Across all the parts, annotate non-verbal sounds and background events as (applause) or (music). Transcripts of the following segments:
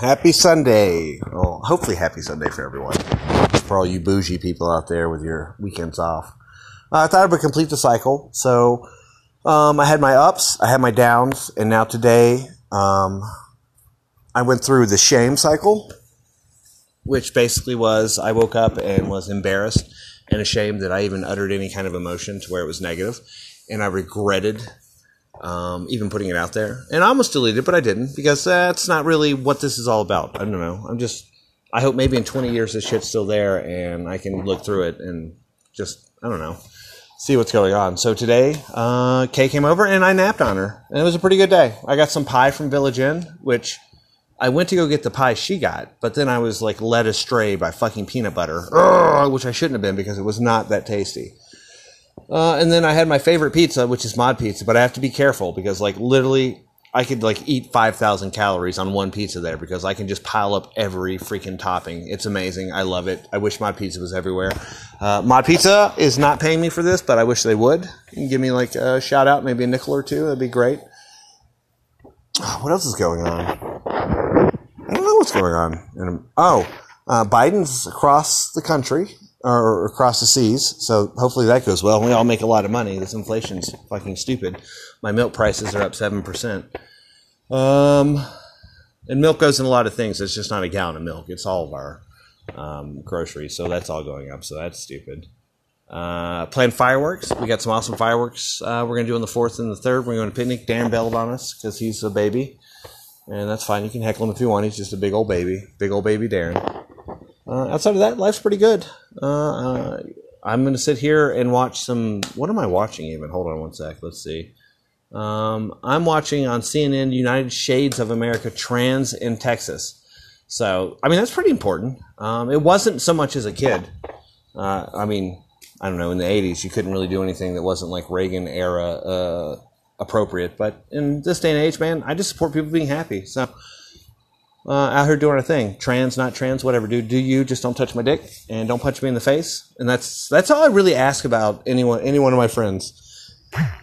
Happy Sunday. Well, hopefully, happy Sunday for everyone. For all you bougie people out there with your weekends off. Uh, I thought I would complete the cycle. So, um, I had my ups, I had my downs, and now today, um, I went through the shame cycle, which basically was I woke up and was embarrassed and ashamed that I even uttered any kind of emotion to where it was negative, and I regretted um, even putting it out there. And I almost deleted it, but I didn't because that's not really what this is all about. I don't know. I'm just. I hope maybe in 20 years this shit's still there and I can look through it and just I don't know see what's going on. So today, uh, Kay came over and I napped on her, and it was a pretty good day. I got some pie from Village Inn, which I went to go get the pie she got, but then I was like led astray by fucking peanut butter, which I shouldn't have been because it was not that tasty. Uh, and then I had my favorite pizza, which is mod pizza, but I have to be careful because like literally I could like eat 5,000 calories on one pizza there because I can just pile up every freaking topping. It's amazing. I love it. I wish Mod Pizza was everywhere. Uh, Mod Pizza is not paying me for this, but I wish they would. Give me like a shout out, maybe a nickel or two. That'd be great. (sighs) What else is going on? I don't know what's going on. Oh, uh, Biden's across the country or across the seas, so hopefully that goes well. We all make a lot of money. This inflation's fucking stupid. My milk prices are up seven percent. Um, and milk goes in a lot of things. It's just not a gallon of milk. It's all of our um, groceries. So that's all going up. So that's stupid. Uh, planned fireworks. We got some awesome fireworks. Uh, we're gonna do on the fourth and the third. We're going to picnic. Dan bailed on us because he's a baby, and that's fine. You can heckle him if you want. He's just a big old baby, big old baby Darren. Uh, outside of that, life's pretty good. Uh, I'm gonna sit here and watch some. What am I watching? Even hold on one sec. Let's see. Um, I'm watching on CNN United Shades of America Trans in Texas. So, I mean, that's pretty important. Um, it wasn't so much as a kid. Uh, I mean, I don't know, in the 80s, you couldn't really do anything that wasn't like Reagan era uh, appropriate. But in this day and age, man, I just support people being happy. So, uh, out here doing our thing. Trans, not trans, whatever. Do do you just don't touch my dick and don't punch me in the face. And that's that's all I really ask about anyone any one of my friends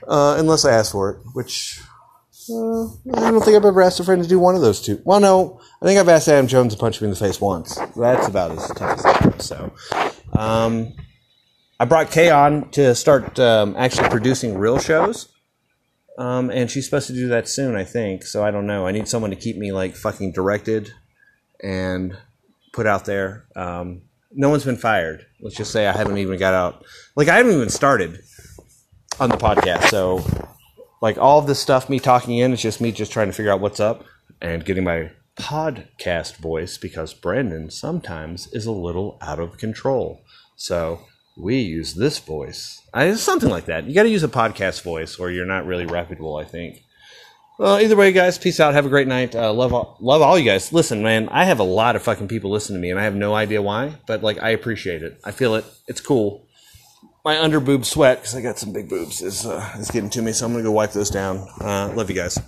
uh, unless I ask for it, which uh, I don't think I've ever asked a friend to do one of those two. Well, no, I think I've asked Adam Jones to punch me in the face once. That's about as tough as it goes. So, um, I brought Kay on to start um, actually producing real shows. Um, and she's supposed to do that soon, I think. So I don't know. I need someone to keep me like fucking directed and put out there. Um, no one's been fired. Let's just say I haven't even got out. Like I haven't even started on the podcast. So, like all this stuff, me talking in, it's just me just trying to figure out what's up and getting my podcast voice because Brandon sometimes is a little out of control. So we use this voice. I, something like that. You got to use a podcast voice, or you're not really reputable. I think. Well, either way, guys, peace out. Have a great night. Uh, love, all, love all you guys. Listen, man, I have a lot of fucking people listening to me, and I have no idea why, but like I appreciate it. I feel it. It's cool my under boob sweat because I got some big boobs is uh, is getting to me, so I'm gonna go wipe those down. Uh, love you guys.